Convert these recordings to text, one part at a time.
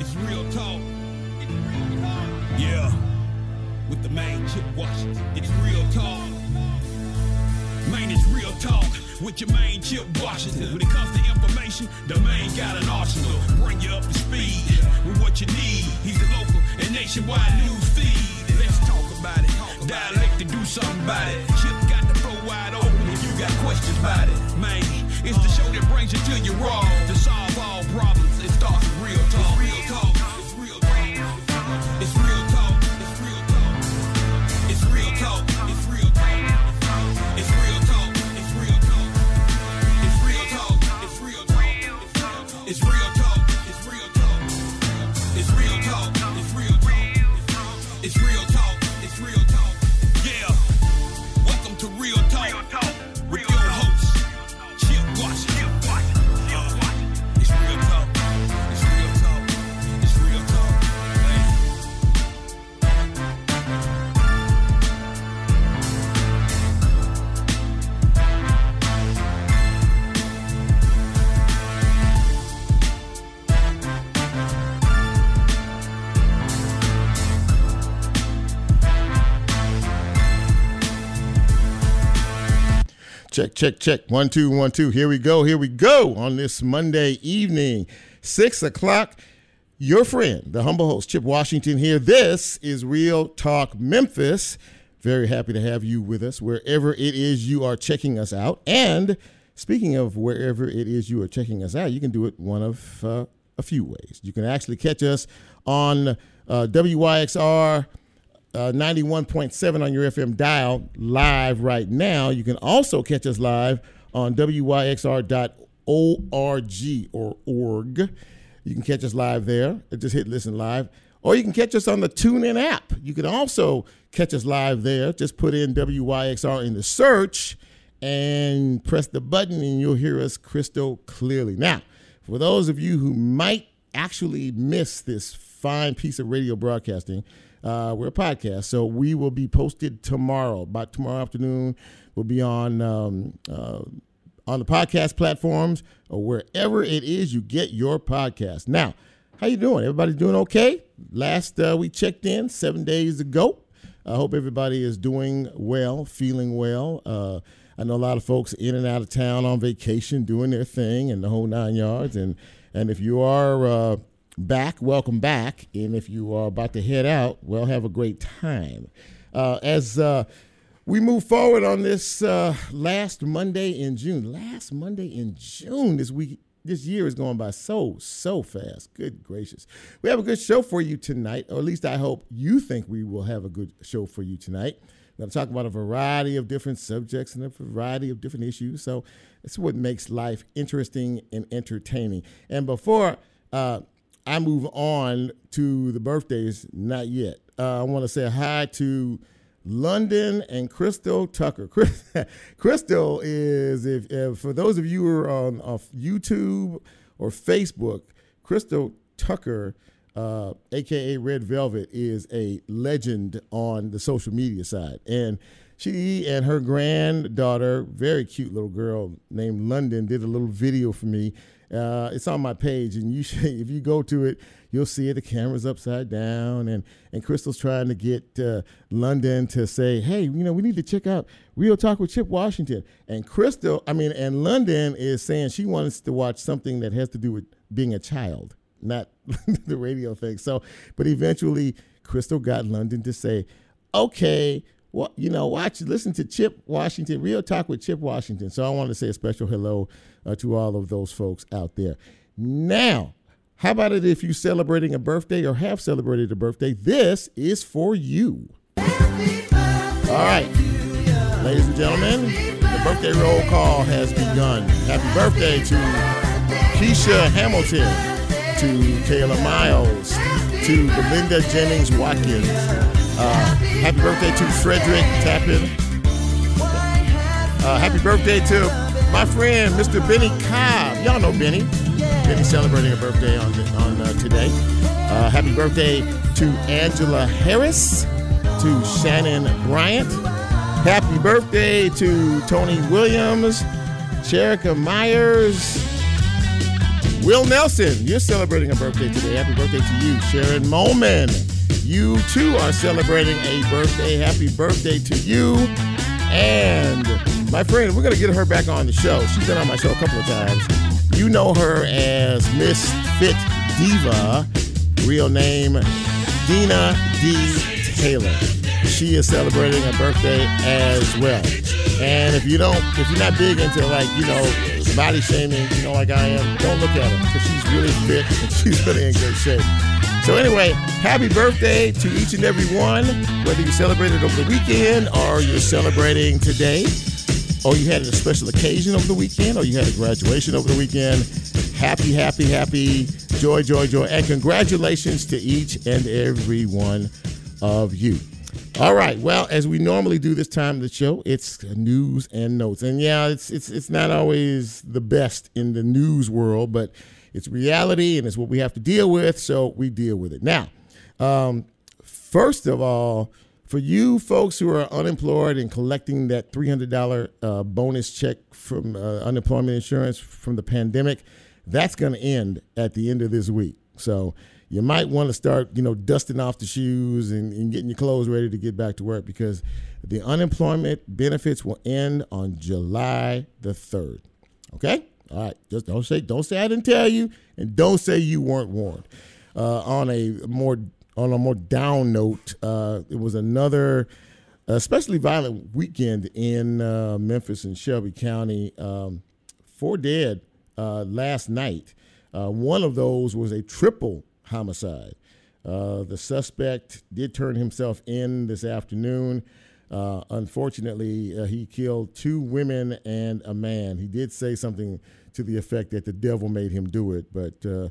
It's real talk. Yeah. With the main Chip Washington. It's real talk. Man, it's real talk with your main Chip Washington. When it comes to information, the main got an arsenal. Bring you up to speed with what you need. He's the local and nationwide news feed. Let's talk about it. Dialect to do something about it. Chip got the flow wide open if you got questions about it. Man, it's the show that brings you to your raw. To solve all problems, real talk. Real talk. Check, check. One, two, one, two. Here we go. Here we go on this Monday evening, six o'clock. Your friend, the humble host, Chip Washington here. This is Real Talk Memphis. Very happy to have you with us wherever it is you are checking us out. And speaking of wherever it is you are checking us out, you can do it one of uh, a few ways. You can actually catch us on uh, WYXR uh, 91.7 on your FM dial live right now. You can also catch us live on wyxr.org or org. You can catch us live there. Just hit listen live. Or you can catch us on the TuneIn app. You can also catch us live there. Just put in WYXR in the search and press the button, and you'll hear us crystal clearly. Now, for those of you who might actually miss this fine piece of radio broadcasting, uh, we're a podcast, so we will be posted tomorrow. By tomorrow afternoon, we'll be on um, uh, on the podcast platforms or wherever it is you get your podcast. Now, how you doing? Everybody doing okay? Last uh, we checked in seven days ago. I hope everybody is doing well, feeling well. Uh, I know a lot of folks in and out of town on vacation, doing their thing, and the whole nine yards. And and if you are uh, back, welcome back. And if you are about to head out, well, have a great time. Uh, as uh, we move forward on this uh, last Monday in June, last Monday in June this week, this year is going by so so fast. Good gracious, we have a good show for you tonight, or at least I hope you think we will have a good show for you tonight. We're going to talk about a variety of different subjects and a variety of different issues. So it's what makes life interesting and entertaining. And before uh, I move on to the birthdays, not yet. Uh, I want to say hi to London and Crystal Tucker. Crystal is, if, if for those of you who are on, on YouTube or Facebook, Crystal Tucker, uh, aka Red Velvet, is a legend on the social media side. And she and her granddaughter, very cute little girl named London, did a little video for me. Uh, it's on my page, and you should, if you go to it, you'll see it. The camera's upside down, and and Crystal's trying to get uh, London to say, "Hey, you know, we need to check out Real Talk with Chip Washington." And Crystal, I mean, and London is saying she wants to watch something that has to do with being a child, not the radio thing. So, but eventually, Crystal got London to say, "Okay." Well, you know, watch, listen to Chip Washington, Real Talk with Chip Washington. So I want to say a special hello uh, to all of those folks out there. Now, how about it if you're celebrating a birthday or have celebrated a birthday? This is for you. All right, ladies and gentlemen, the birthday roll call has begun. Happy birthday to Keisha Hamilton, to Kayla Miles, to Belinda Jennings Watkins. Uh, happy birthday to Frederick Tappan. Uh, happy birthday to my friend, Mr. Benny Cobb. Y'all know Benny. Benny celebrating a birthday on, on uh, today. Uh, happy birthday to Angela Harris, to Shannon Bryant. Happy birthday to Tony Williams, Sherika Myers, Will Nelson, you're celebrating a birthday today. Happy birthday to you. Sharon Molman, you too are celebrating a birthday. Happy birthday to you. And my friend, we're going to get her back on the show. She's been on my show a couple of times. You know her as Miss Fit Diva, real name Dina D. Taylor. She is celebrating a birthday as well. And if you don't, if you're not big into like, you know, body shaming, you know, like I am, don't look at her because she's really fit and she's really in good shape. So anyway, happy birthday to each and every one, whether you celebrated over the weekend or you're celebrating today, or you had a special occasion over the weekend, or you had a graduation over the weekend. Happy, happy, happy, joy, joy, joy, and congratulations to each and every one of you. All right. Well, as we normally do this time of the show, it's news and notes. And yeah, it's it's it's not always the best in the news world, but it's reality and it's what we have to deal with, so we deal with it. Now, um, first of all, for you folks who are unemployed and collecting that $300 uh, bonus check from uh, unemployment insurance from the pandemic, that's going to end at the end of this week. So you might want to start, you know, dusting off the shoes and, and, getting your clothes ready to get back to work because the unemployment benefits will end on July the third. Okay, all right. Just don't say don't say I didn't tell you, and don't say you weren't warned. Uh, on a more on a more down note, uh, it was another especially violent weekend in uh, Memphis and Shelby County. Um, four dead uh, last night. Uh, one of those was a triple homicide. Uh, the suspect did turn himself in this afternoon. Uh, unfortunately, uh, he killed two women and a man. He did say something to the effect that the devil made him do it, but uh,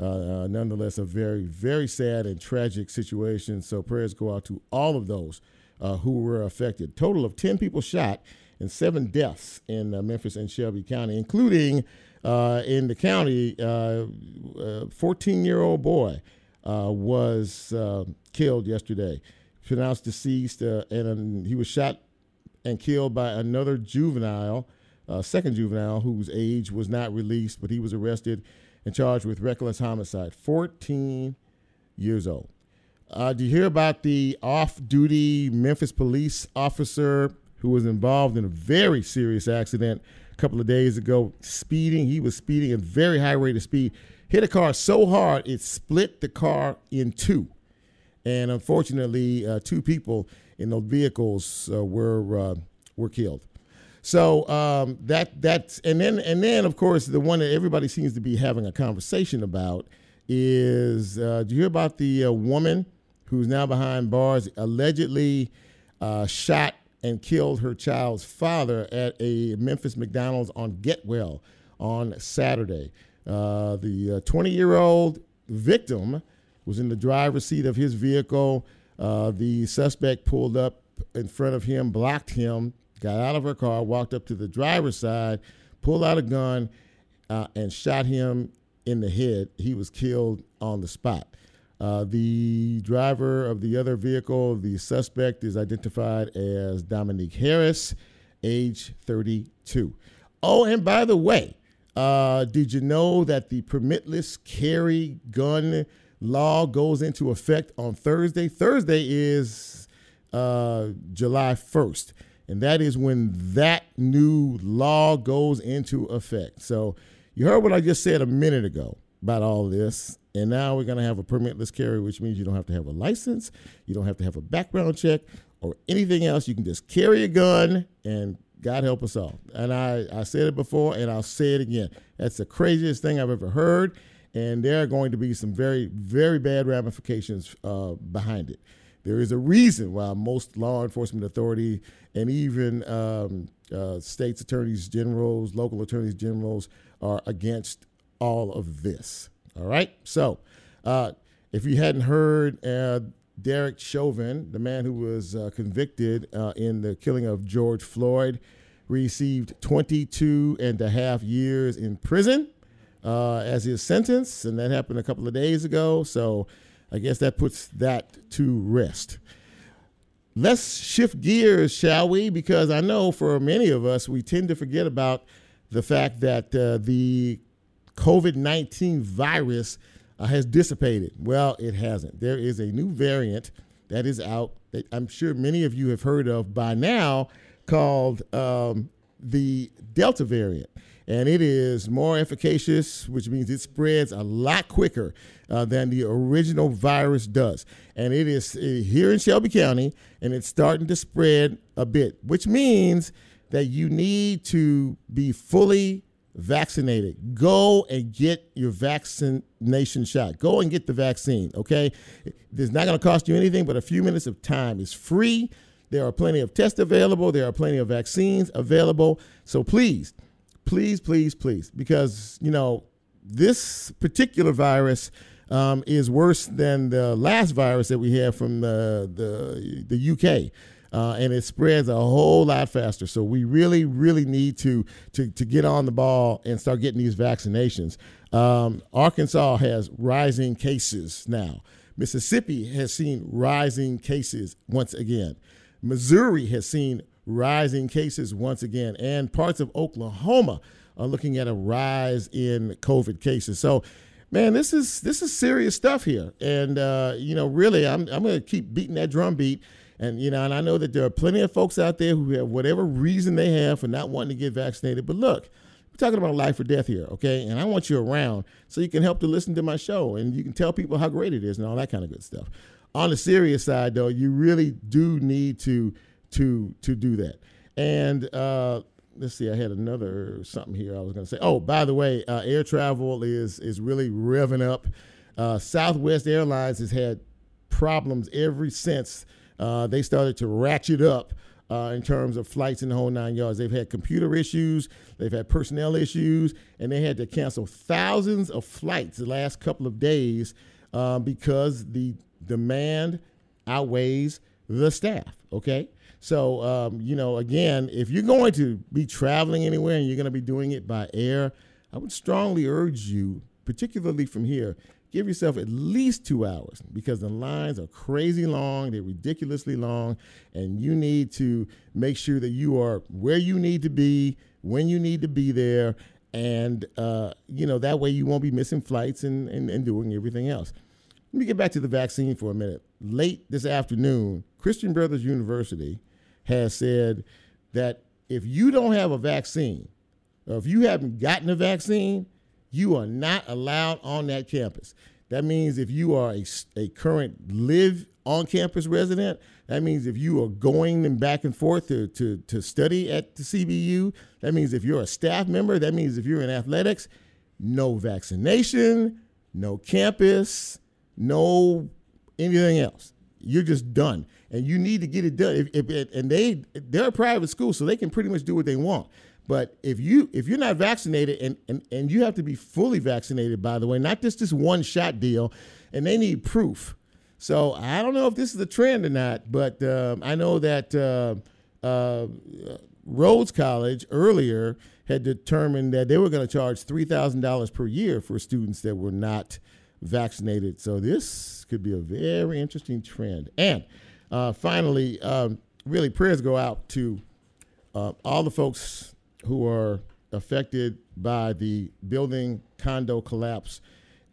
uh, uh, nonetheless, a very, very sad and tragic situation. So prayers go out to all of those who were affected. Total of 10 people shot and seven deaths in Memphis and Shelby County, including uh, in the county, uh, a 14 year old boy uh, was uh, killed yesterday, pronounced deceased, uh, and he was shot and killed by another juvenile, second juvenile, whose age was not released, but he was arrested and charged with reckless homicide. 14 years old. Uh, do you hear about the off duty Memphis police officer who was involved in a very serious accident a couple of days ago, speeding. He was speeding at very high rate of speed. Hit a car so hard it split the car in two, and unfortunately, uh, two people in those vehicles uh, were uh, were killed. So um, that that's and then and then of course the one that everybody seems to be having a conversation about is uh, do you hear about the uh, woman who's now behind bars allegedly shot and killed her child's father at a Memphis McDonald's on Getwell on Saturday. Uh, the 20 uh, year old victim was in the driver's seat of his vehicle. Uh, the suspect pulled up in front of him, blocked him, got out of her car, walked up to the driver's side, pulled out a gun, uh, and shot him in the head. He was killed on the spot. Uh, the driver of the other vehicle, the suspect, is identified as Dominique Harris, age 32. Oh, and by the way, uh, did you know that the permitless carry gun law goes into effect on Thursday? Thursday is uh, July 1st, and that is when that new law goes into effect. So you heard what I just said a minute ago about all this. And now we're going to have a permitless carry, which means you don't have to have a license, you don't have to have a background check or anything else. You can just carry a gun, and God help us all. And I, I said it before, and I'll say it again. That's the craziest thing I've ever heard. And there are going to be some very, very bad ramifications uh, behind it. There is a reason why most law enforcement authority and even um, uh, states attorneys generals, local attorneys generals are against all of this. All right. So, uh, if you hadn't heard, uh, Derek Chauvin, the man who was uh, convicted uh, in the killing of George Floyd, received 22 and a half years in prison uh, as his sentence, and that happened a couple of days ago. So, I guess that puts that to rest. Let's shift gears, shall we? Because I know for many of us, we tend to forget about the fact that uh, the COVID 19 virus uh, has dissipated. Well, it hasn't. There is a new variant that is out that I'm sure many of you have heard of by now called um, the Delta variant. And it is more efficacious, which means it spreads a lot quicker uh, than the original virus does. And it is here in Shelby County, and it's starting to spread a bit, which means that you need to be fully vaccinated. Go and get your vaccination shot. Go and get the vaccine, okay? It's not going to cost you anything but a few minutes of time. It's free. There are plenty of tests available, there are plenty of vaccines available. So please, please, please, please, because, you know, this particular virus um, is worse than the last virus that we had from the, the, the UK. Uh, and it spreads a whole lot faster. So we really, really need to, to, to get on the ball and start getting these vaccinations. Um, Arkansas has rising cases now. Mississippi has seen rising cases once again. Missouri has seen rising cases once again, and parts of Oklahoma are looking at a rise in COVID cases. So, man, this is this is serious stuff here, and uh, you know, really, I'm I'm going to keep beating that drum beat. And you know, and I know that there are plenty of folks out there who have whatever reason they have for not wanting to get vaccinated. But look, we're talking about life or death here, okay? And I want you around so you can help to listen to my show and you can tell people how great it is and all that kind of good stuff. On the serious side, though, you really do need to to to do that. And uh, let's see, I had another something here I was going to say. Oh, by the way, uh, air travel is is really revving up. Uh, Southwest Airlines has had problems ever since uh, they started to ratchet up. Uh, in terms of flights in the whole nine yards. They've had computer issues, they've had personnel issues, and they had to cancel thousands of flights the last couple of days uh, because the demand outweighs the staff. Okay. So, um, you know, again, if you're going to be traveling anywhere and you're going to be doing it by air, I would strongly urge you, particularly from here, give yourself at least two hours because the lines are crazy long, they're ridiculously long, and you need to make sure that you are where you need to be, when you need to be there, and, uh, you know, that way you won't be missing flights and, and, and doing everything else. Let me get back to the vaccine for a minute. Late this afternoon, Christian Brothers University has said that if you don't have a vaccine, or if you haven't gotten a vaccine, you are not allowed on that campus. That means if you are a, a current live on campus resident, that means if you are going and back and forth to, to, to study at the CBU, that means if you're a staff member, that means if you're in athletics, no vaccination, no campus, no anything else. You're just done and you need to get it done. If, if and they they're a private school, so they can pretty much do what they want. But if you if you're not vaccinated and, and, and you have to be fully vaccinated, by the way, not just this one shot deal, and they need proof. So I don't know if this is a trend or not, but um, I know that uh, uh, Rhodes College earlier had determined that they were going to charge three thousand dollars per year for students that were not vaccinated. So this could be a very interesting trend. And uh, finally, um, really, prayers go out to uh, all the folks who are affected by the building condo collapse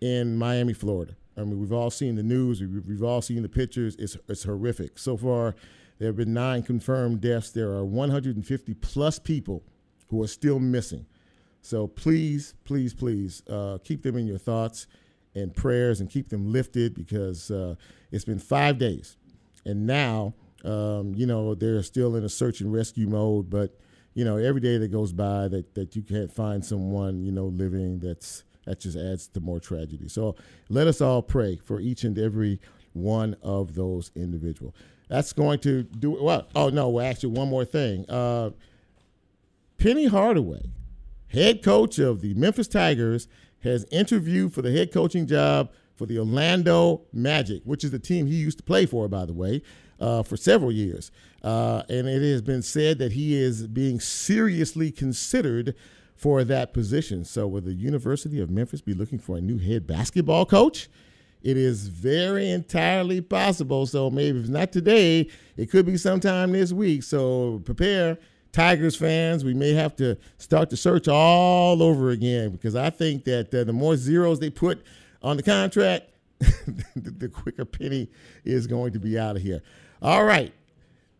in Miami, Florida. I mean, we've all seen the news, we've, all seen the pictures. It's, it's horrific. So far, there have been nine confirmed deaths. There are 150 plus people who are still missing. So please, please, please uh, keep them in your thoughts and prayers and keep them lifted because uh, it's been five days and now, um, you know, they're still in a search and rescue mode. But you know, every day that goes by that that you can't find someone, you know, living that's that just adds to more tragedy. So let us all pray for each and every one of those individuals. That's going to do well. Oh no, well, actually, one more thing. Uh, Penny Hardaway, head coach of the Memphis Tigers, has interviewed for the head coaching job for the Orlando Magic, which is the team he used to play for, by the way, uh, for several years. Uh, and it has been said that he is being seriously considered for that position. So, will the University of Memphis be looking for a new head basketball coach? It is very entirely possible. So, maybe if not today, it could be sometime this week. So, prepare Tigers fans, we may have to start the search all over again because I think that uh, the more zeros they put on the contract, the quicker Penny is going to be out of here. All right.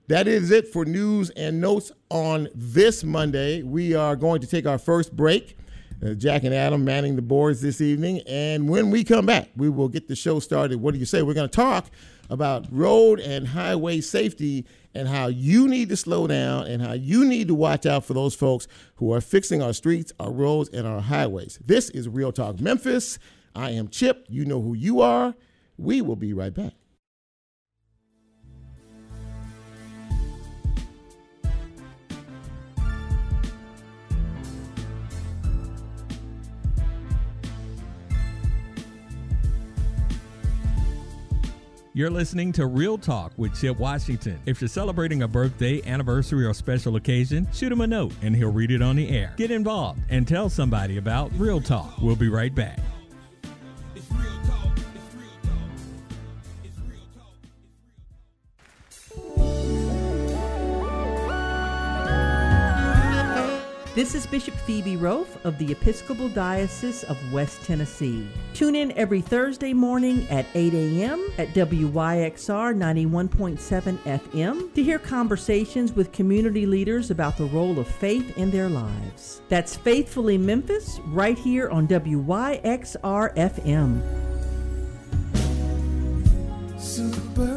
That is it for news and notes on this Monday. We are going to take our first break. Uh, Jack and Adam manning the boards this evening. And when we come back, we will get the show started. What do you say? We're going to talk about road and highway safety and how you need to slow down and how you need to watch out for those folks who are fixing our streets, our roads, and our highways. This is Real Talk Memphis. I am Chip. You know who you are. We will be right back. You're listening to Real Talk with Chip Washington. If you're celebrating a birthday, anniversary, or special occasion, shoot him a note and he'll read it on the air. Get involved and tell somebody about Real Talk. We'll be right back. This is Bishop Phoebe Roaf of the Episcopal Diocese of West Tennessee. Tune in every Thursday morning at 8 a.m. at WYXR 91.7 FM to hear conversations with community leaders about the role of faith in their lives. That's Faithfully Memphis right here on WYXR FM. Super.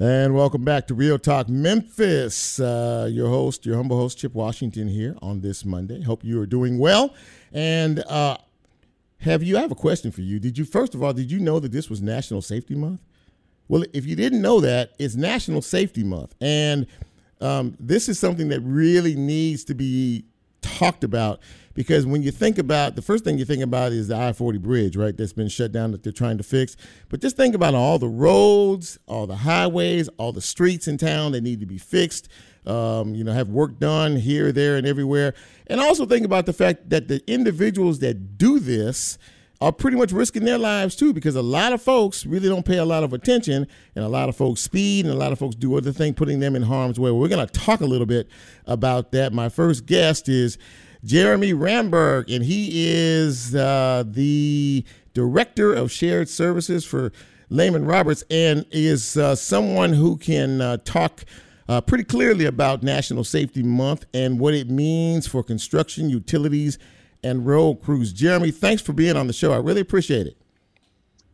And welcome back to Real Talk Memphis. Uh, your host, your humble host, Chip Washington, here on this Monday. Hope you are doing well. And uh, have you? I have a question for you. Did you first of all? Did you know that this was National Safety Month? Well, if you didn't know that, it's National Safety Month, and um, this is something that really needs to be talked about because when you think about the first thing you think about is the I 40 bridge, right? That's been shut down that they're trying to fix. But just think about all the roads, all the highways, all the streets in town that need to be fixed. Um, you know, have work done here, there, and everywhere. And also think about the fact that the individuals that do this are pretty much risking their lives too, because a lot of folks really don't pay a lot of attention, and a lot of folks speed, and a lot of folks do other things, putting them in harm's way. We're going to talk a little bit about that. My first guest is Jeremy Ramberg, and he is uh, the director of shared services for Lehman Roberts, and is uh, someone who can uh, talk. Uh, pretty clearly about National Safety Month and what it means for construction, utilities, and road crews. Jeremy, thanks for being on the show. I really appreciate it.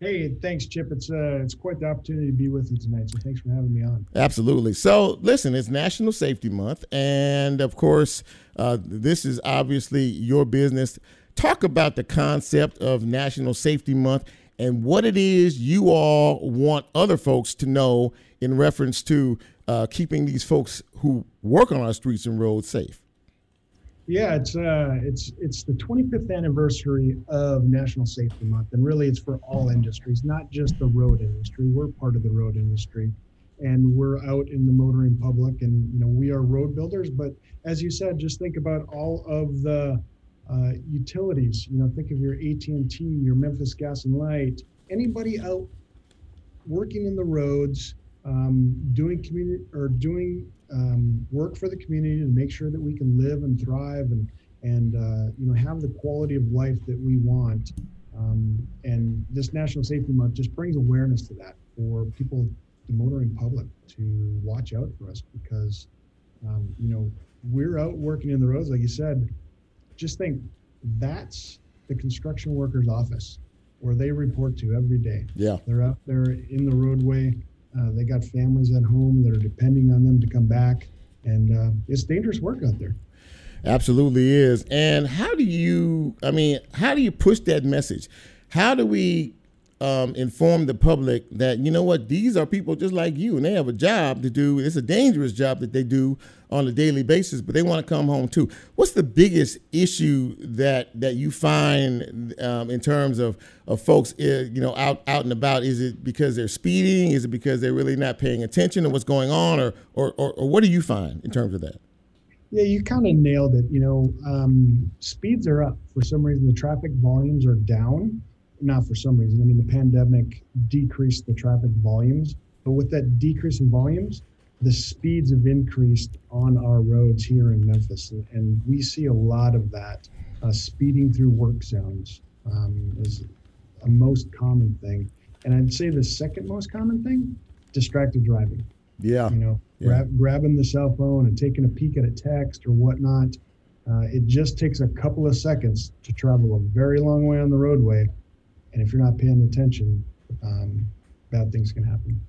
Hey, thanks, Chip. It's uh, it's quite the opportunity to be with you tonight. So thanks for having me on. Absolutely. So, listen, it's National Safety Month, and of course, uh, this is obviously your business. Talk about the concept of National Safety Month and what it is you all want other folks to know in reference to uh, keeping these folks who work on our streets and roads safe. Yeah, it's uh, it's it's the 25th anniversary of National Safety Month, and really, it's for all industries, not just the road industry. We're part of the road industry, and we're out in the motoring public, and you know we are road builders. But as you said, just think about all of the uh, utilities. You know, think of your AT&T, your Memphis Gas and Light, anybody out working in the roads, um, doing community or doing um, work for the community to make sure that we can live and thrive and and uh, you know have the quality of life that we want. Um, and this National Safety Month just brings awareness to that for people, the motoring public, to watch out for us because um, you know we're out working in the roads, like you said. Just think that's the construction worker's office where they report to every day. Yeah, they're out there in the roadway uh, they got families at home that are depending on them to come back, and uh, it's dangerous work out there. Absolutely is. And how do you? I mean, how do you push that message? How do we um, inform the public that you know what these are people just like you and they have a job to do. It's a dangerous job that they do on a daily basis but they want to come home too. What's the biggest issue that that you find um, in terms of, of folks uh, you know out out and about? Is it because they're speeding? Is it because they're really not paying attention to what's going on? Or or, or, or what do you find in terms of that? Yeah, you kind of nailed it. You know, um, speeds are up. For some reason, the traffic volumes are down not for some reason. I mean, the pandemic decreased the traffic volumes, but with that decrease in volumes, the speeds have increased on our roads here in Memphis, and we see a lot of that. Uh, speeding through work zones um, is a most common thing, and I'd say the second most common thing, distracted driving. Yeah, you know, yeah. Grab, grabbing the cell phone and taking a peek at a text or whatnot. Uh, it just takes a couple of seconds to travel a very long way on the roadway and if you're not paying attention, um, bad things can happen.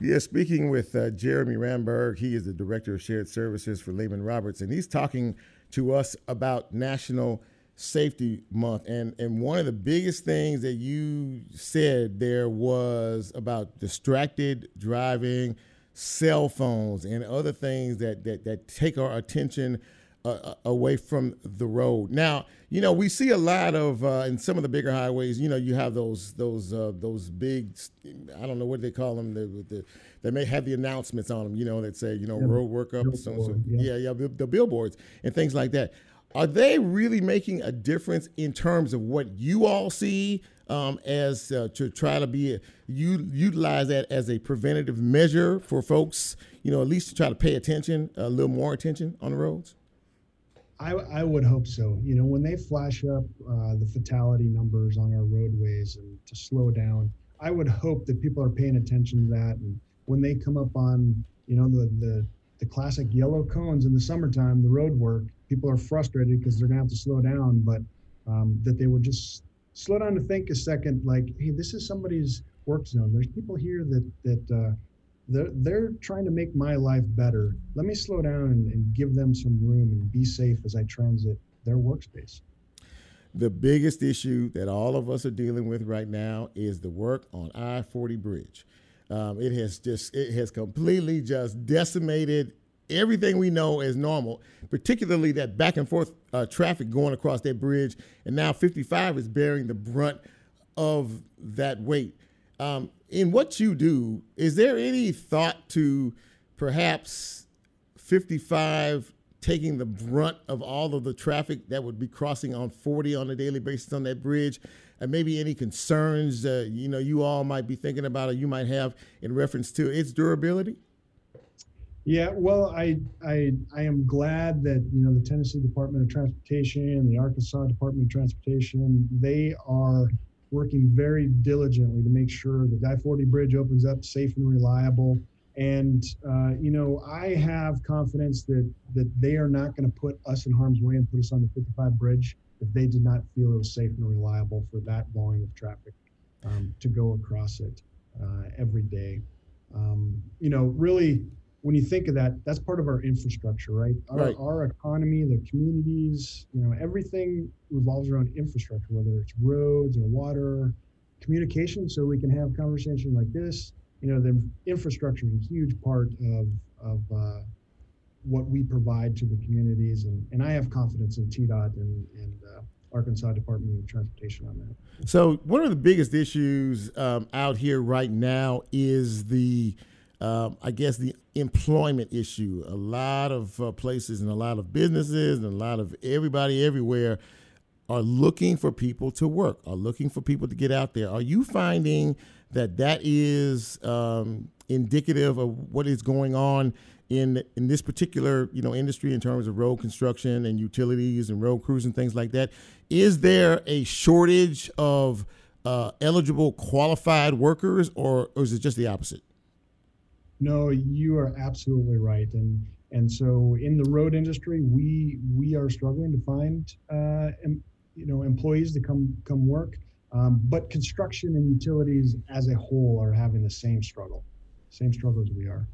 Yeah, speaking with uh, Jeremy Ramberg, he is the director of shared services for Lehman Roberts, and he's talking to us about National Safety Month. And and one of the biggest things that you said there was about distracted driving, cell phones, and other things that that, that take our attention uh, away from the road. Now, you know, we see a lot of uh, in some of the bigger highways. You know, you have those those uh, those big, I don't know what they call them. The, the, they may have the announcements on them. You know, that say you know yeah, road work up. So, so, yeah, yeah, yeah, the billboards and things like that. Are they really making a difference in terms of what you all see um, as uh, to try to be a, you utilize that as a preventative measure for folks? You know, at least to try to pay attention, a little more attention on the roads. I, I would hope so. You know, when they flash up uh, the fatality numbers on our roadways and to slow down, I would hope that people are paying attention to that. And when they come up on, you know, the the, the classic yellow cones in the summertime, the road work, people are frustrated because they're gonna have to slow down. But um, that they would just slow down to think a second, like, hey, this is somebody's work zone. There's people here that that uh, they're, they're trying to make my life better. Let me slow down and, and give them some room and be safe as I transit their workspace. The biggest issue that all of us are dealing with right now is the work on I 40 bridge. Um, it has just, it has completely just decimated everything we know as normal, particularly that back and forth uh, traffic going across that bridge. And now 55 is bearing the brunt of that weight. Um, in what you do, is there any thought to perhaps 55 taking the brunt of all of the traffic that would be crossing on 40 on a daily basis on that bridge? And maybe any concerns uh, you know you all might be thinking about or you might have in reference to its durability? Yeah, well, I I I am glad that you know the Tennessee Department of Transportation and the Arkansas Department of Transportation they are working very diligently to make sure the I-40 bridge opens up safe and reliable. And uh, you know, I have confidence that that they are not going to put us in harm's way and put us on the 55 bridge if they did not feel it was safe and reliable for that volume of traffic um, to go across it uh, every day. Um, you know, really, when you think of that, that's part of our infrastructure, right? Our, right. our economy, the communities, you know, everything revolves around infrastructure, whether it's roads or water, communication, so we can have conversation like this. You know, the infrastructure is a huge part of of uh, what we provide to the communities, and, and I have confidence in TDOT and, and uh, Arkansas Department of Transportation on that. So, one of the biggest issues um, out here right now is the um, I guess the employment issue. A lot of uh, places and a lot of businesses and a lot of everybody everywhere are looking for people to work, are looking for people to get out there. Are you finding that that is um, indicative of what is going on in in this particular you know industry in terms of road construction and utilities and road crews and things like that? Is there a shortage of uh, eligible qualified workers, or, or is it just the opposite? No, you are absolutely right, and and so in the road industry, we we are struggling to find uh, em, you know employees to come come work, um, but construction and utilities as a whole are having the same struggle, same struggle as we are.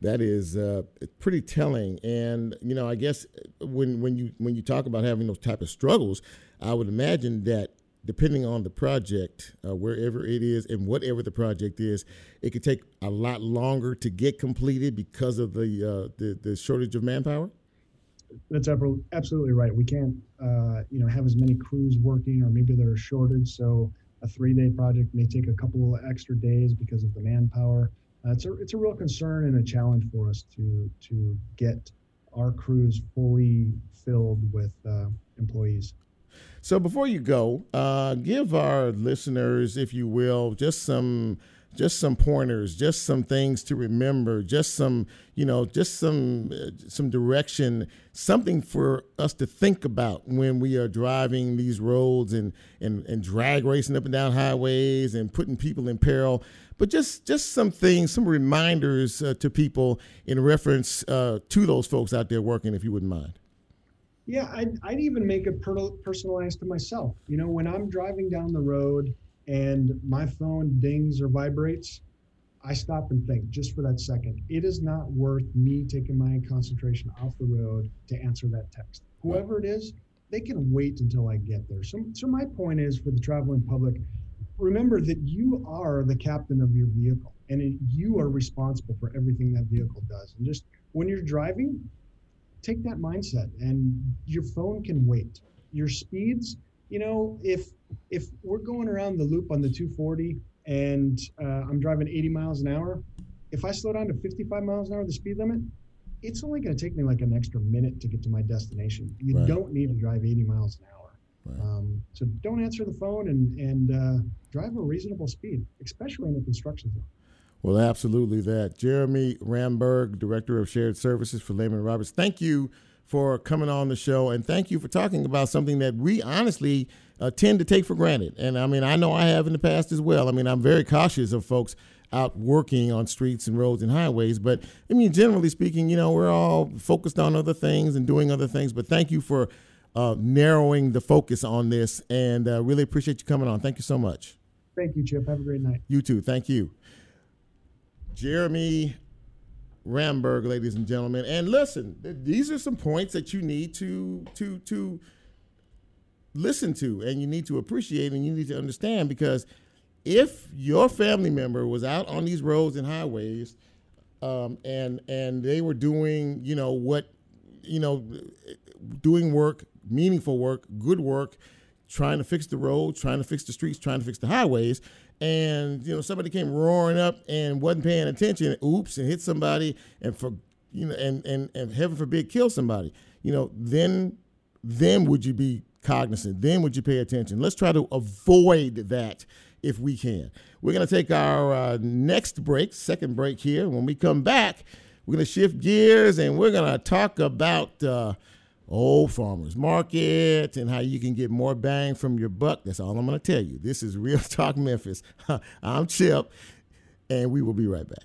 that is uh, pretty telling. And you know, I guess when when you when you talk about having those type of struggles, I would imagine that depending on the project, uh, wherever it is and whatever the project is, it could take a lot longer to get completed because of the uh, the, the shortage of manpower. That's absolutely right. We can't, uh, you know, have as many crews working, or maybe they're shorted. So a three-day project may take a couple extra days because of the manpower. Uh, it's a it's a real concern and a challenge for us to to get our crews fully filled with uh, employees. So before you go, uh, give our listeners, if you will, just some just some pointers, just some things to remember, just some, you know, just some uh, some direction, something for us to think about when we are driving these roads and and and drag racing up and down highways and putting people in peril. But just just some things, some reminders uh, to people in reference uh, to those folks out there working, if you wouldn't mind. Yeah, I'd, I'd even make it per- personalized to myself. You know, when I'm driving down the road and my phone dings or vibrates, I stop and think just for that second. It is not worth me taking my concentration off the road to answer that text. Whoever it is, they can wait until I get there. So, so my point is for the traveling public, remember that you are the captain of your vehicle and it, you are responsible for everything that vehicle does. And just when you're driving, take that mindset and your phone can wait. Your speeds, you know, if if we're going around the loop on the 240 and uh, I'm driving 80 miles an hour, if I slow down to 55 miles an hour, the speed limit, it's only going to take me like an extra minute to get to my destination. You right. don't need to drive 80 miles an hour. Right. Um, so don't answer the phone and and uh, drive a reasonable speed, especially in a construction zone. Well, absolutely that. Jeremy Ramberg, Director of Shared Services for Lehman Roberts, thank you for coming on the show and thank you for talking about something that we honestly uh, tend to take for granted. And I mean, I know I have in the past as well. I mean, I'm very cautious of folks out working on streets and roads and highways. But I mean, generally speaking, you know, we're all focused on other things and doing other things. But thank you for uh, narrowing the focus on this and uh, really appreciate you coming on. Thank you so much. Thank you, Chip. Have a great night. You too. Thank you. Jeremy Ramberg, ladies and gentlemen. And listen, these are some points that you need to to to listen to and you need to appreciate and you need to understand because if your family member was out on these roads and highways um, and and they were doing you know what you know doing work meaningful work good work trying to fix the roads trying to fix the streets trying to fix the highways and you know somebody came roaring up and wasn't paying attention, oops, and hit somebody, and for you know, and and and heaven forbid, kill somebody. You know, then then would you be cognizant? Then would you pay attention? Let's try to avoid that if we can. We're going to take our uh, next break, second break here. When we come back, we're going to shift gears and we're going to talk about. Uh, Old Farmers Market and how you can get more bang from your buck. That's all I'm going to tell you. This is Real Talk Memphis. I'm Chip, and we will be right back.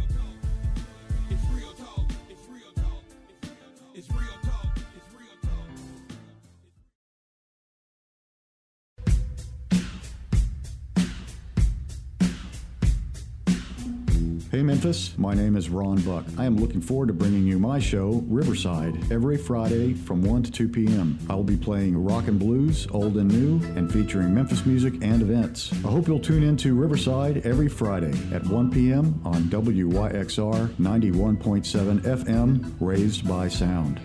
Memphis, my name is Ron Buck. I am looking forward to bringing you my show, Riverside, every Friday from 1 to 2 p.m. I will be playing rock and blues, old and new, and featuring Memphis music and events. I hope you'll tune in to Riverside every Friday at 1 p.m. on WYXR 91.7 FM, Raised by Sound.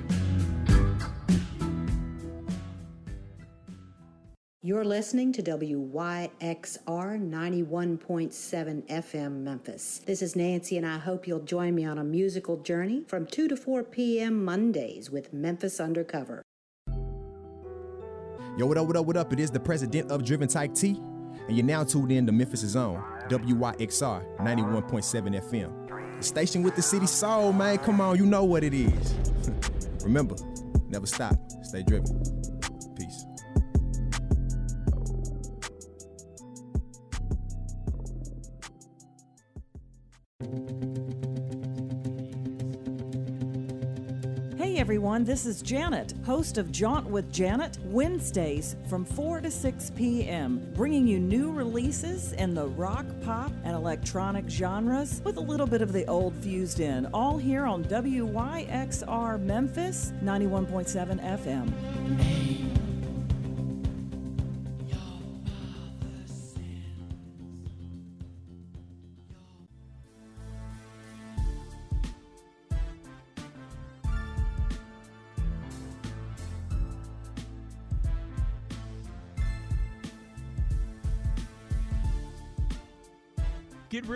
You're listening to WYXR 91.7 FM Memphis. This is Nancy, and I hope you'll join me on a musical journey from 2 to 4 p.m. Mondays with Memphis Undercover. Yo, what up, what up, what up? It is the president of Driven Type T. and you're now tuned in to Memphis' own WYXR 91.7 FM. The station with the city soul, man. Come on, you know what it is. Remember, never stop, stay driven. Hey everyone, this is Janet, host of Jaunt with Janet, Wednesdays from 4 to 6 p.m., bringing you new releases in the rock, pop, and electronic genres with a little bit of the old fused in, all here on WYXR Memphis 91.7 FM.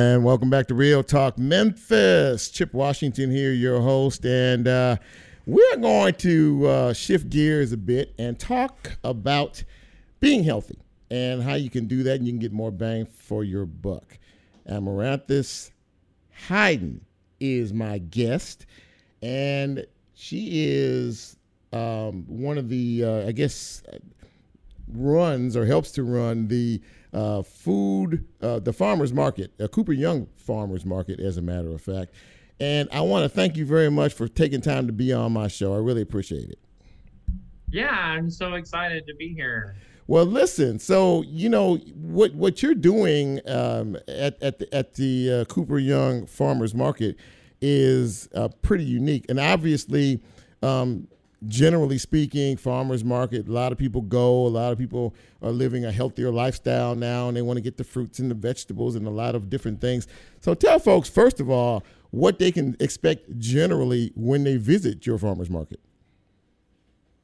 And welcome back to Real Talk Memphis. Chip Washington here, your host. And uh, we're going to uh, shift gears a bit and talk about being healthy and how you can do that and you can get more bang for your buck. Amaranthus Hayden is my guest, and she is um, one of the, uh, I guess, runs or helps to run the uh, food, uh, the farmers market, uh, Cooper Young Farmers Market, as a matter of fact. And I want to thank you very much for taking time to be on my show. I really appreciate it. Yeah, I'm so excited to be here. Well, listen. So you know what what you're doing um, at at the, at the uh, Cooper Young Farmers Market is uh, pretty unique, and obviously. Um, generally speaking, farmers market, a lot of people go, a lot of people are living a healthier lifestyle now and they want to get the fruits and the vegetables and a lot of different things. So tell folks, first of all, what they can expect generally when they visit your farmers market.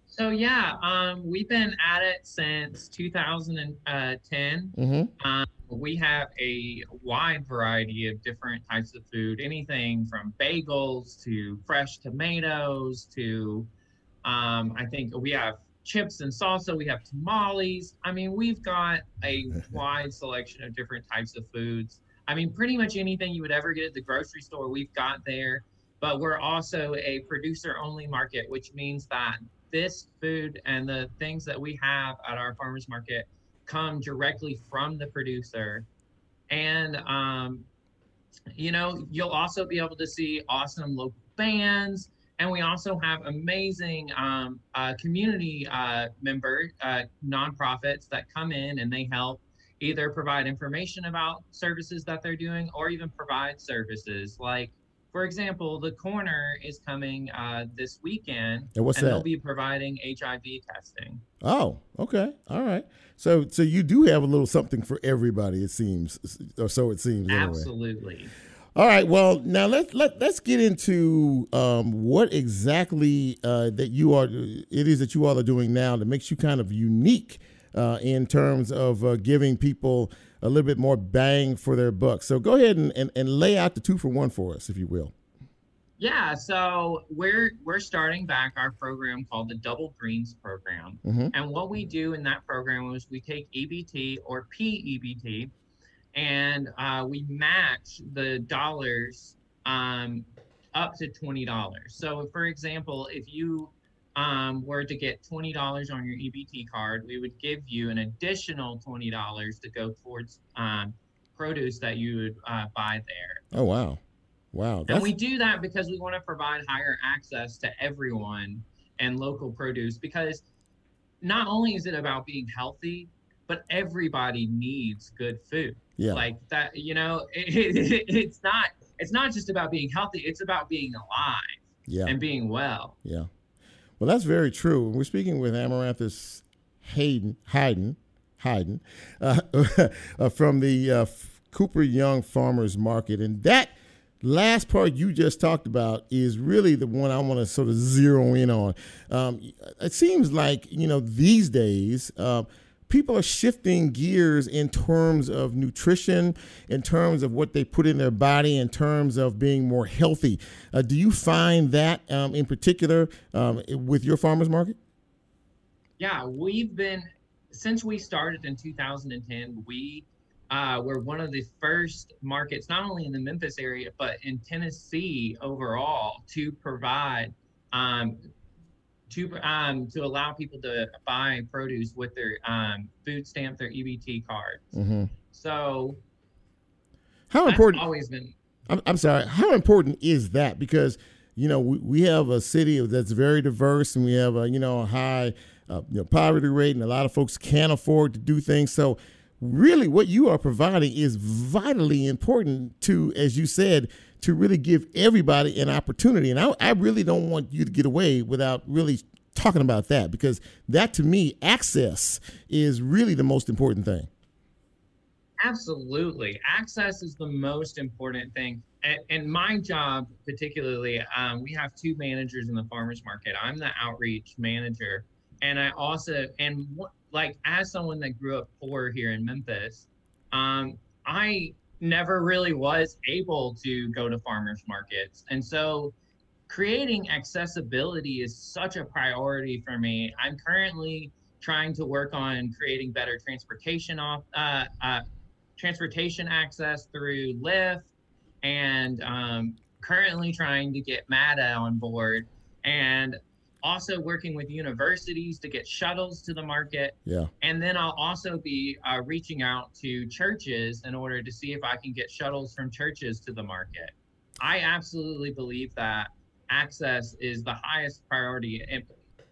So yeah, um, we've been at it since 2010. Mm-hmm. Um, we have a wide variety of different types of food, anything from bagels to fresh tomatoes to um, I think we have chips and salsa. We have tamales. I mean, we've got a wide selection of different types of foods. I mean, pretty much anything you would ever get at the grocery store, we've got there. But we're also a producer only market, which means that this food and the things that we have at our farmers market come directly from the producer. And, um, you know, you'll also be able to see awesome local bands and we also have amazing um, uh, community uh, member uh, nonprofits that come in and they help either provide information about services that they're doing or even provide services. Like for example the corner is coming uh, this weekend and, what's and that? they'll be providing hiv testing. Oh okay. All right. So so you do have a little something for everybody it seems or so it seems anyway. absolutely all right. Well, now let's let let's get into um, what exactly uh, that you are. It is that you all are doing now that makes you kind of unique uh, in terms of uh, giving people a little bit more bang for their buck. So go ahead and, and, and lay out the two for one for us, if you will. Yeah, so we're we're starting back our program called the Double Greens program, mm-hmm. and what we do in that program is we take EBT or PEBT, and uh, we match the dollars um, up to twenty dollars. So, for example, if you um, were to get twenty dollars on your EBT card, we would give you an additional twenty dollars to go towards um, produce that you would uh, buy there. Oh wow, wow! That's... And we do that because we want to provide higher access to everyone and local produce because not only is it about being healthy, but everybody needs good food. Yeah. Like that, you know, it, it, it's not it's not just about being healthy, it's about being alive yeah. and being well. Yeah. Well, that's very true. We're speaking with Amaranthus Hayden, Hayden, Hayden, uh, uh, from the uh, Cooper Young Farmers Market, and that last part you just talked about is really the one I want to sort of zero in on. Um, it seems like you know these days. Uh, people are shifting gears in terms of nutrition, in terms of what they put in their body, in terms of being more healthy. Uh, do you find that um, in particular um, with your farmers market? Yeah, we've been since we started in 2010. We uh, were one of the first markets, not only in the Memphis area but in Tennessee overall, to provide um, to um, to allow people to buy produce with their um, food stamp, their EBT card. Mm-hmm. So, how important? Always been. I'm, I'm sorry. How important is that? Because you know we, we have a city that's very diverse, and we have a you know a high uh, you know, poverty rate, and a lot of folks can't afford to do things. So, really, what you are providing is vitally important to, as you said, to really give everybody an opportunity. And I, I really don't want you to get away without really talking about that because that to me, access is really the most important thing. Absolutely. Access is the most important thing. And, and my job, particularly, um, we have two managers in the farmers market. I'm the outreach manager. And I also, and like as someone that grew up poor here in Memphis, um, I never really was able to go to farmers markets. And so creating accessibility is such a priority for me. I'm currently trying to work on creating better transportation off uh, uh, transportation access through Lyft and um, currently trying to get MATA on board. And also working with universities to get shuttles to the market. Yeah. And then I'll also be uh, reaching out to churches in order to see if I can get shuttles from churches to the market. I absolutely believe that access is the highest priority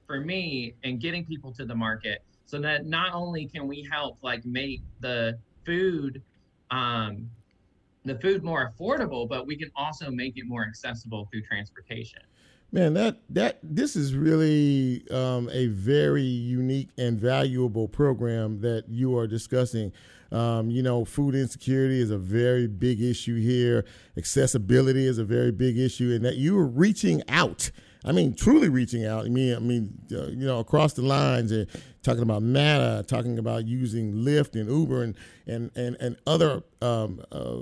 for me in getting people to the market so that not only can we help like make the food um, the food more affordable, but we can also make it more accessible through transportation. Man, that that this is really um, a very unique and valuable program that you are discussing. Um, you know, food insecurity is a very big issue here. Accessibility is a very big issue, and that you are reaching out. I mean, truly reaching out. I mean, I mean, uh, you know, across the lines and talking about MATA, talking about using Lyft and Uber and and and and other um, uh,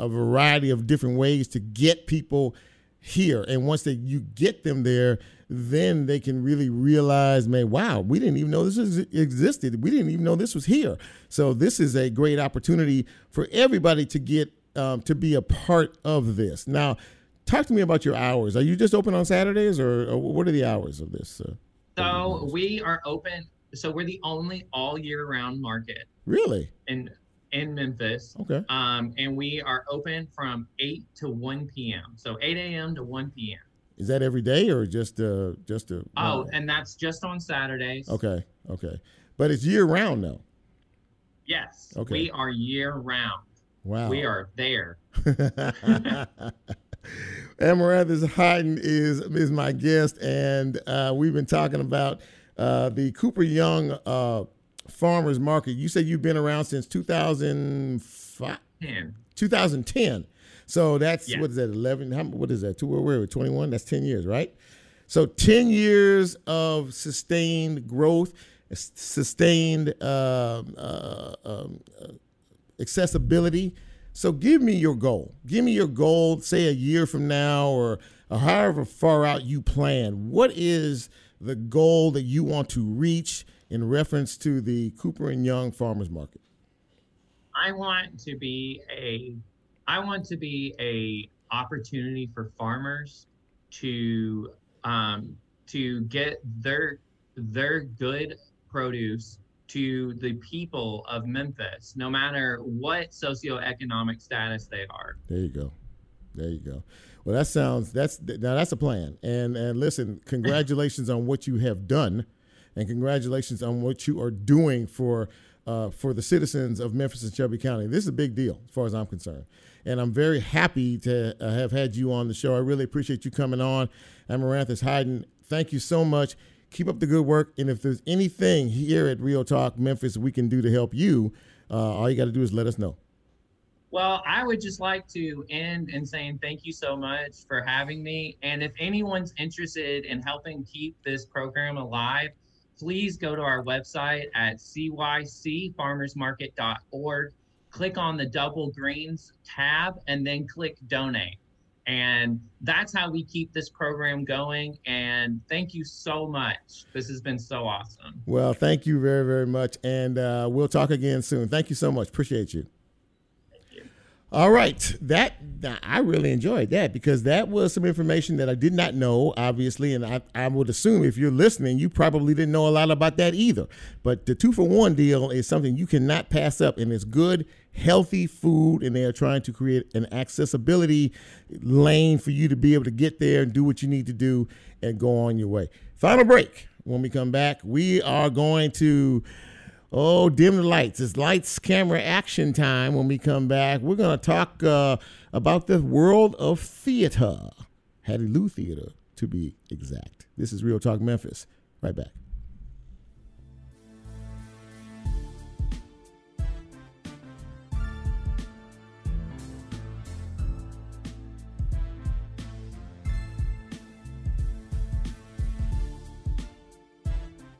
a variety of different ways to get people here. And once they you get them there, then they can really realize, man, wow, we didn't even know this existed. We didn't even know this was here. So this is a great opportunity for everybody to get um, to be a part of this. Now, talk to me about your hours. Are you just open on Saturdays, or, or what are the hours of this? Uh, so we are open. So we're the only all year round market. Really? And in Memphis. Okay. Um, and we are open from 8 to 1 p.m. So 8 a.m. to 1 p.m. Is that every day or just uh just a? Oh, and that's just on Saturdays. Okay. Okay. But it's year round now. Yes. Okay. We are year round. Wow. We are there. Amaranthus Hayden is is my guest, and uh, we've been talking about uh, the Cooper Young uh, farmers market. You said you've been around since 2005? 10. 2010. So that's yeah. what is that? 11? How, what is that? Two? Where were we? 21? That's 10 years, right? So 10 years of sustained growth, sustained uh, uh, um, uh, accessibility. So give me your goal. Give me your goal. Say a year from now, or, or however far out you plan. What is the goal that you want to reach? In reference to the Cooper and Young Farmers Market? I want to be a I want to be a opportunity for farmers to um, to get their their good produce to the people of Memphis, no matter what socioeconomic status they are. There you go. There you go. Well, that sounds that's now that's a plan. And and listen, congratulations on what you have done and congratulations on what you are doing for uh, for the citizens of Memphis and Shelby County. This is a big deal as far as I'm concerned. And I'm very happy to uh, have had you on the show. I really appreciate you coming on. Amaranthus Hayden, thank you so much. Keep up the good work. And if there's anything here at Real Talk Memphis we can do to help you, uh, all you got to do is let us know. Well, I would just like to end in saying thank you so much for having me. And if anyone's interested in helping keep this program alive, please go to our website at cycfarmersmarket.org, click on the double greens tab, and then click donate. And that's how we keep this program going. And thank you so much. This has been so awesome. Well, thank you very, very much. And uh, we'll talk again soon. Thank you so much. Appreciate you. All right, that I really enjoyed that because that was some information that I did not know, obviously, and I, I would assume if you're listening, you probably didn't know a lot about that either. But the two for one deal is something you cannot pass up, and it's good, healthy food, and they are trying to create an accessibility lane for you to be able to get there and do what you need to do and go on your way. Final break. When we come back, we are going to Oh, dim the lights. It's lights, camera, action time. When we come back, we're going to talk uh, about the world of theater. Hattiloo Theater, to be exact. This is Real Talk Memphis. Right back.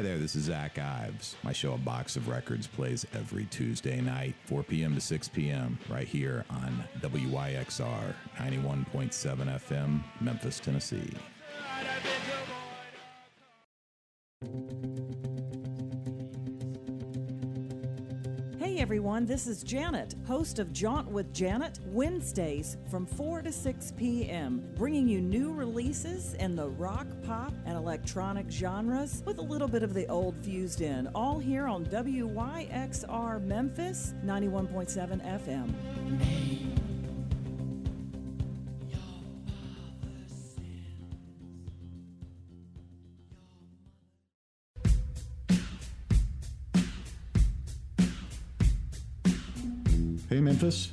Hi there, this is Zach Ives. My show, A Box of Records, plays every Tuesday night, 4 p.m. to 6 p.m., right here on WYXR 91.7 FM, Memphis, Tennessee. Everyone, this is Janet, host of Jaunt with Janet, Wednesdays from 4 to 6 p.m., bringing you new releases in the rock, pop, and electronic genres with a little bit of the old fused in, all here on WYXR Memphis 91.7 FM.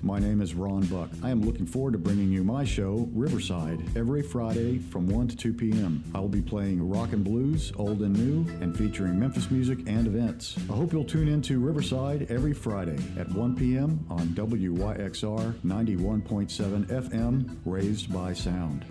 My name is Ron Buck. I am looking forward to bringing you my show, Riverside, every Friday from 1 to 2 p.m. I will be playing rock and blues, old and new, and featuring Memphis music and events. I hope you'll tune in to Riverside every Friday at 1 p.m. on WYXR 91.7 FM, Raised by Sound.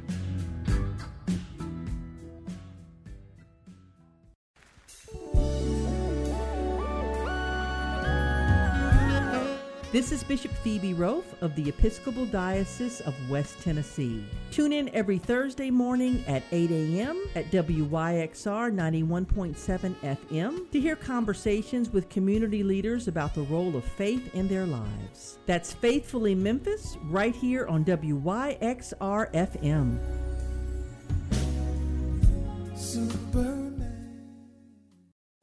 This is Bishop Phoebe Roaf of the Episcopal Diocese of West Tennessee. Tune in every Thursday morning at 8 a.m. at WYXR 91.7 FM to hear conversations with community leaders about the role of faith in their lives. That's Faithfully Memphis right here on WYXR FM.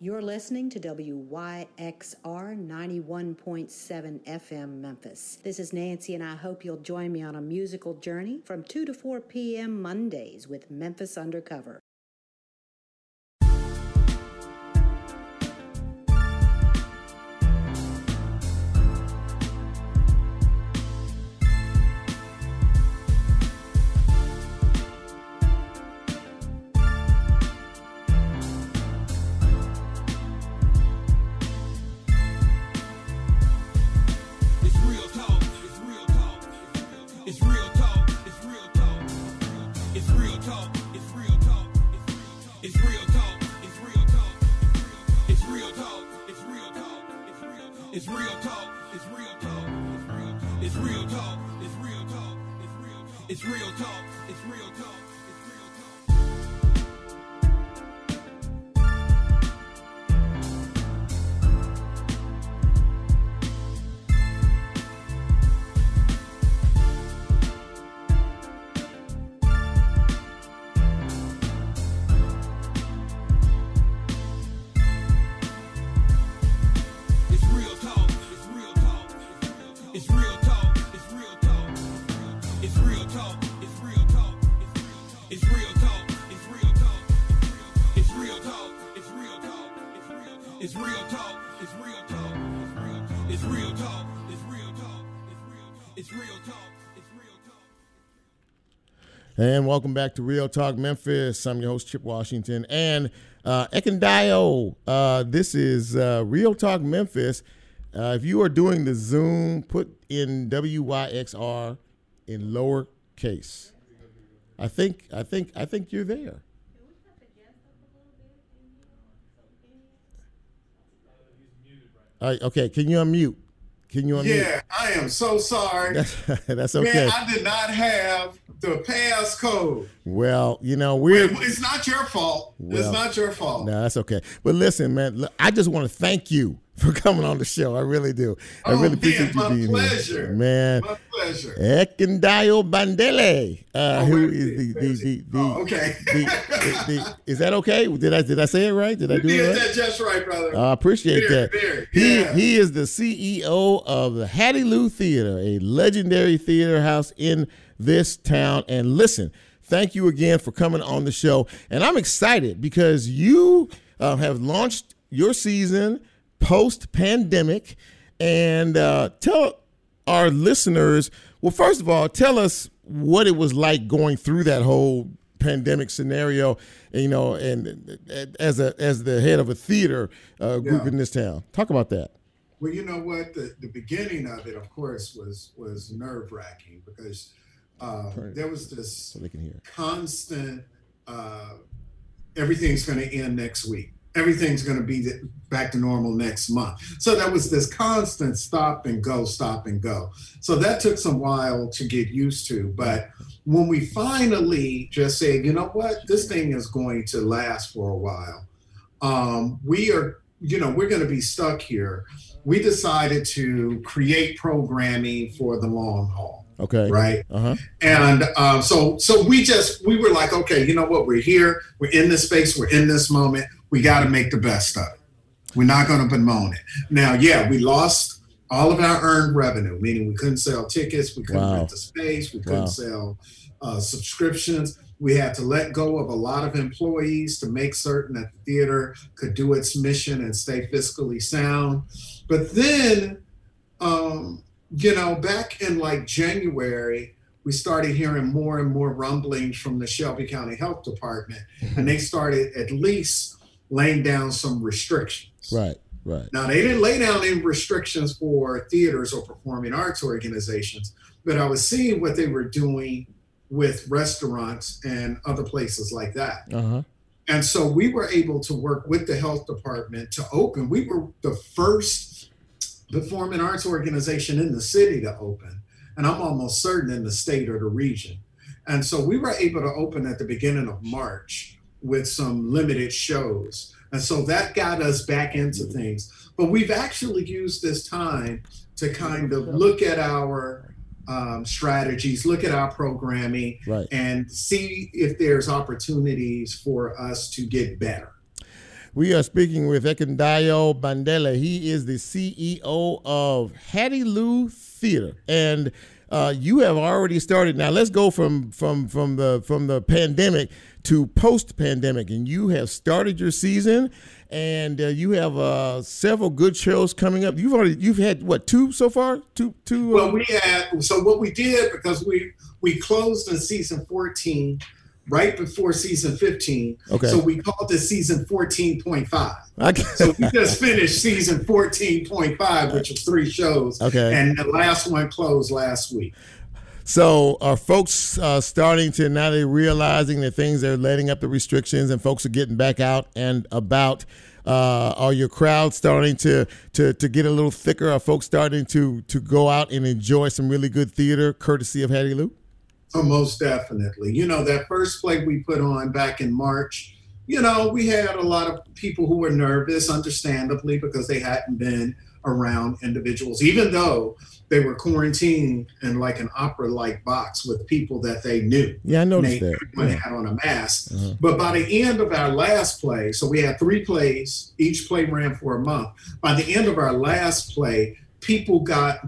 You're listening to WYXR 91.7 FM Memphis. This is Nancy, and I hope you'll join me on a musical journey from 2 to 4 p.m. Mondays with Memphis Undercover. And welcome back to Real Talk Memphis. I'm your host, Chip Washington. And uh, uh, this is uh, Real Talk Memphis. Uh, if you are doing the Zoom, put in WYXR in lowercase. I think, I think, I think you're there. Okay, can you unmute? Can you unmute? Yeah, I am so sorry. That's, that's okay. Man, I did not have the passcode. Well, you know, we're. It's not your fault. it's not your fault. No, that's okay. But listen, man, look, I just want to thank you for coming on the show. I really do. I Oh, really appreciate my you being pleasure. here, man. My pleasure. Ekundayo Bandele, uh, Oh, who is the the the, the, Oh, okay. the- is that okay? Did I did I say it right? Did I do did it right? that just right, brother. I appreciate Very, that. he yeah. he is the CEO of the Hattiloo Theater, a legendary theater house in this town. And listen, thank you again for coming on the show. And I'm excited because you uh, have launched your season post pandemic. And uh, tell our listeners, well, first of all, tell us what it was like going through that whole pandemic scenario, you know, and uh, as a as the head of a theater uh, group Yeah. in this town. Talk about that. Well, you know what? The, the beginning of it, of course, was was nerve wracking because uh, there was this So they can hear. constant. Uh, everything's going to end next week. Everything's going to be back to normal next month. So that was this constant stop and go, stop and go. So that took some while to get used to. But when we finally just said, you know what, this thing is going to last for a while, um, we are, you know, we're going to be stuck here. We decided to create programming for the long haul Okay. right? Uh huh. And um, so, so we just we were like, okay, you know what? We're here. We're in this space. We're in this moment. We got to make the best of it. We're not going to bemoan it. Now, yeah, we lost all of our earned revenue, meaning we couldn't sell tickets, we couldn't Wow. rent the space, we couldn't Wow. sell uh, subscriptions. We had to let go of a lot of employees to make certain that the theater could do its mission and stay fiscally sound. But then, um, you know, back in like January, we started hearing more and more rumblings from the Shelby County Health Department, and they started at least laying down some restrictions. Right. Right. Now, they didn't lay down any restrictions for theaters or performing arts organizations, but I was seeing what they were doing with restaurants and other places like that. Uh huh. And so we were able to work with the health department to open. We were the first performing arts organization in the city to open, and I'm almost certain in the state or the region. And so we were able to open at the beginning of March with some limited shows. And so that got us back into things. But we've actually used this time to kind of look at our um, strategies, look at our programming, Right. and see if there's opportunities for us to get better. We are speaking with Ekundayo Bandele. He is the CEO of Hattiloo Theater, and uh, you have already started. Now let's go from from from the from the pandemic to post pandemic, and you have started your season, and uh, you have uh, several good shows coming up. You've already you've had what two so far? Two two. uh, Well, we had so what we did because we we closed in season 14 right before season 15. Okay. So we called this season 14.5. Okay. So we just finished season 14.5, which was three shows. Okay. And the last one closed last week. So are folks uh, starting to now they're realizing that things are letting up the restrictions and folks are getting back out and about? Uh, are your crowds starting to, to to get a little thicker? Are folks starting to to go out and enjoy some really good theater courtesy of Hattiloo? Oh, most definitely. You know, that first play we put on back in March, you know, we had a lot of people who were nervous, understandably, because they hadn't been around individuals, even though they were quarantined in like an opera like box with people that they knew. Yeah, I noticed They- that. Everyone Yeah. had on a mask. Uh-huh. But by the end of our last play, so we had three plays, each play ran for a month. By the end of our last play, people got,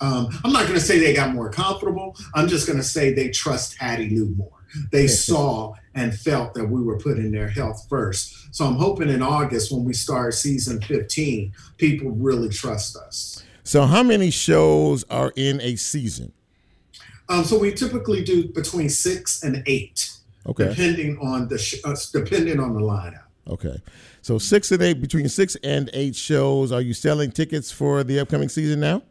um, I'm not going to say they got more comfortable. I'm just going to say they trust Hattiloo more. They saw and felt that we were putting their health first. So I'm hoping in August when we start season 15, people really trust us. So, how many shows are in a season? Um, so we typically do between six and eight, Okay. depending on the sh- uh, depending on the lineup. Okay. So, six and eight, between six and eight shows. Are you selling tickets for the upcoming season now?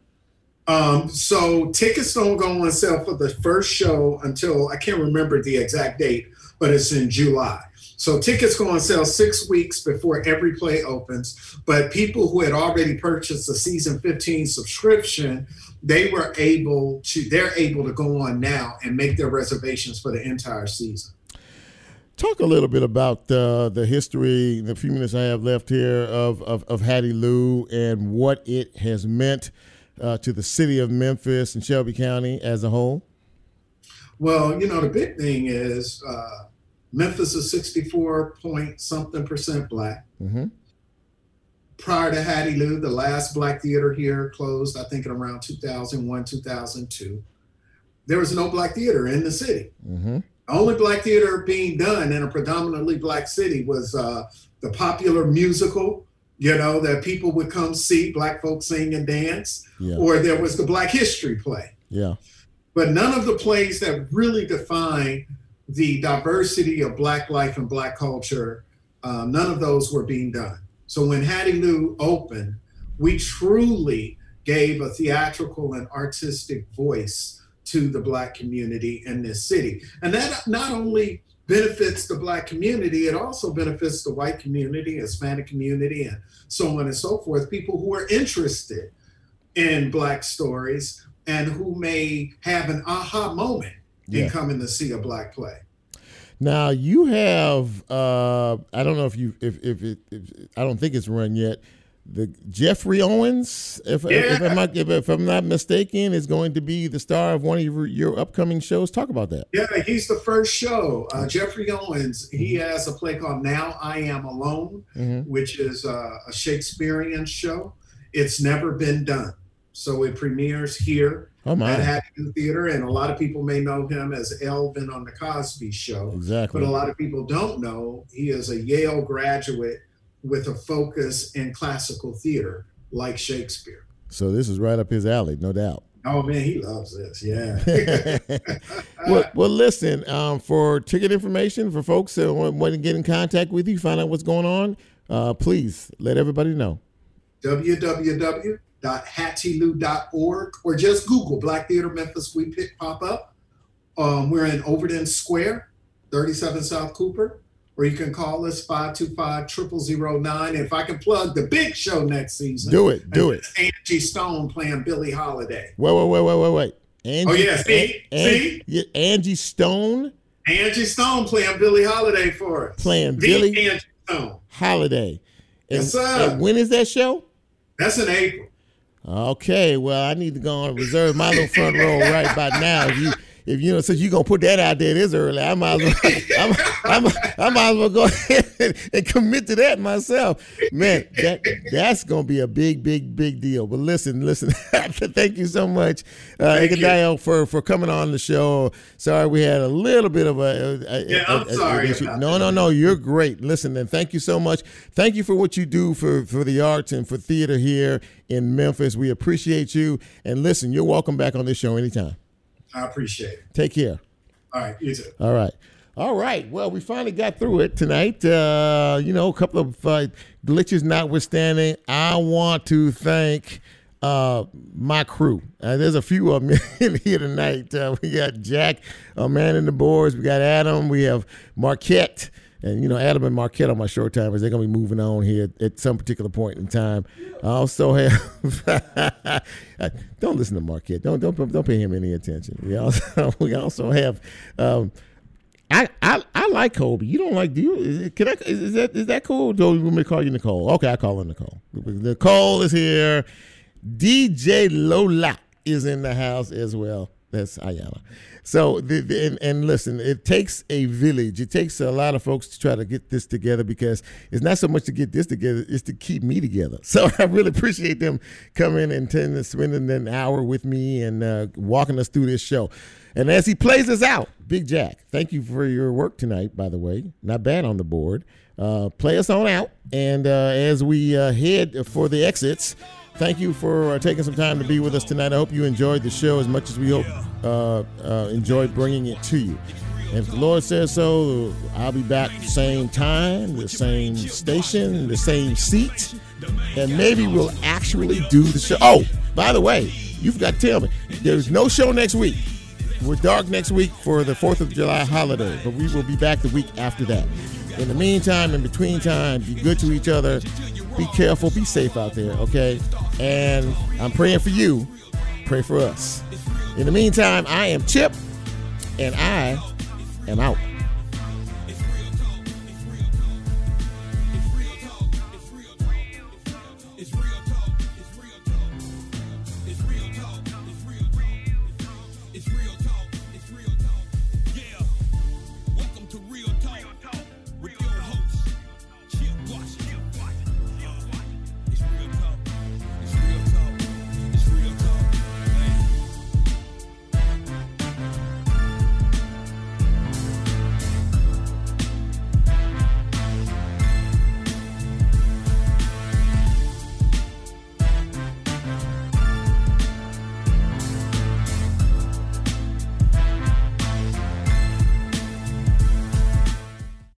Um, so tickets don't go on sale for the first show until I can't remember the exact date, but it's in July. So tickets go on sale six weeks before every play opens. But people who had already purchased the season 15 subscription, they were able to they're able to go on now and make their reservations for the entire season. Talk a little bit about uh, the history, the few minutes I have left here of, of, of Hattiloo and what it has meant uh, to the city of Memphis and Shelby County as a whole. Well, you know, the big thing is uh, Memphis is 64 point something percent black. Mm-hmm. Prior to Hattiloo, the last black theater here closed, I think, in around 2001, 2002. There was no black theater in the city. Mm-hmm. The only black theater being done in a predominantly black city was uh, the popular musical, you know, that people would come see, black folks sing and dance, Yeah. or there was the Black History play Yeah. but none of the plays that really define the diversity of black life and black culture um, none of those were being done. So when hattiloo opened we truly gave a theatrical and artistic voice to the black community in this city. And that not only benefits the black community it also benefits the white community hispanic community and so on and so forth. People who are interested in black stories and who may have an aha moment Yeah. in coming to see a black play. Now you have uh, I don't know if you if if, it, if I don't think it's run yet. The Geoffrey Owens, if if, I'm not, if, if I'm not mistaken, is going to be the star of one of your, your upcoming shows. Talk about that. Yeah, he's the first show. Uh, Geoffrey Owens, he has a play called Now I Am Alone, Mhm. which is uh, a Shakespearean show. It's never been done. So it premieres here Oh, my. at Hattiloo Theater, and a lot of people may know him as Elvin on The Cosby Show. Exactly. But a lot of people don't know he is a Yale graduate with a focus in classical theater like Shakespeare. So this is right up his alley, no doubt. Oh man, he loves this. Yeah. well, well, listen. Um, for ticket information for folks that want, want to get in contact with you, find out what's going on, uh, please let everybody know. www.hattiloo.org or just Google Black Theater Memphis. We pick pop up. Um, we're in Overton Square, 37 South Cooper, or you can call us 525 0009. If I can plug the big show next season, Do it, do it. Angie Stone playing Billie Holiday. Wait, wait, wait, wait, wait, wait. Angie, Oh, yeah, see? An- See? yeah, Angie Stone Angie Stone playing Billie Holiday for us. playing The Billie Angie Stone. Holiday. And, Yes, sir. and when is that show? That's in April. Okay, well, I need to go and reserve my little front row right about now. If you, if you know, since you gonna put that out there this early, I might as well, I'm, I'm, I might as well go ahead and commit to that myself. Man, that that's gonna be a big, big, big deal. But listen, listen, thank you so much, uh, Thank you. Ikediah, for for coming on the show. Sorry, we had a little bit of a, a- Yeah, I'm a- a- sorry. No, no, no, you're great. Listen, and thank you so much. Thank you for what you do for for the arts and for theater here in Memphis. We appreciate you. And listen, you're welcome back on this show anytime. I appreciate it. Take care. All right, you too. All right. All right. Well, we finally got through it tonight. Uh, you know, a couple of uh, glitches notwithstanding, I want to thank uh, my crew. Uh, there's a few of them in here tonight. Uh, we got Jack, a man in the boards. We got Adam. We have Marquette. And, you know, Adam and Marquette are my short timers. They're to be moving on here at some particular point in time. I also have, don't listen to Marquette. Don't, don't, don't pay him any attention. We also, we also have, um, I, I I like Kobe. You don't like? Do you? Is, can I? Is, is that is that cool? Do you want me to call you Nicole? Okay, I call her Nicole. Nicole is here. DJ Lola is in the house as well. That's Ayala. So the, the- and, and listen, it takes a village. It takes a lot of folks to try to get this together because it's not so much to get this together; it's to keep me together. So I really appreciate them coming and spending an hour with me and uh, walking us through this show. And as he plays us out, Big Jack, thank you for your work tonight, by the way. Not bad on the board. Uh, play us on out. And uh, as we uh, head for the exits, thank you for uh, taking some time to be with us tonight. I hope you enjoyed the show as much as we hope uh, uh, enjoyed bringing it to you. And if the Lord says so, I'll be back same time, the same station, the same seat, and maybe we'll actually do the show. Oh, by the way, you've got to tell me there's no show next week. We're dark next week for the 4th of July holiday, but we will be back the week after that. In the meantime, in between time, be good to each other. Be careful. Be safe out there, okay? And I'm praying for you. Pray for us. In the meantime, I am Chip, and I am out.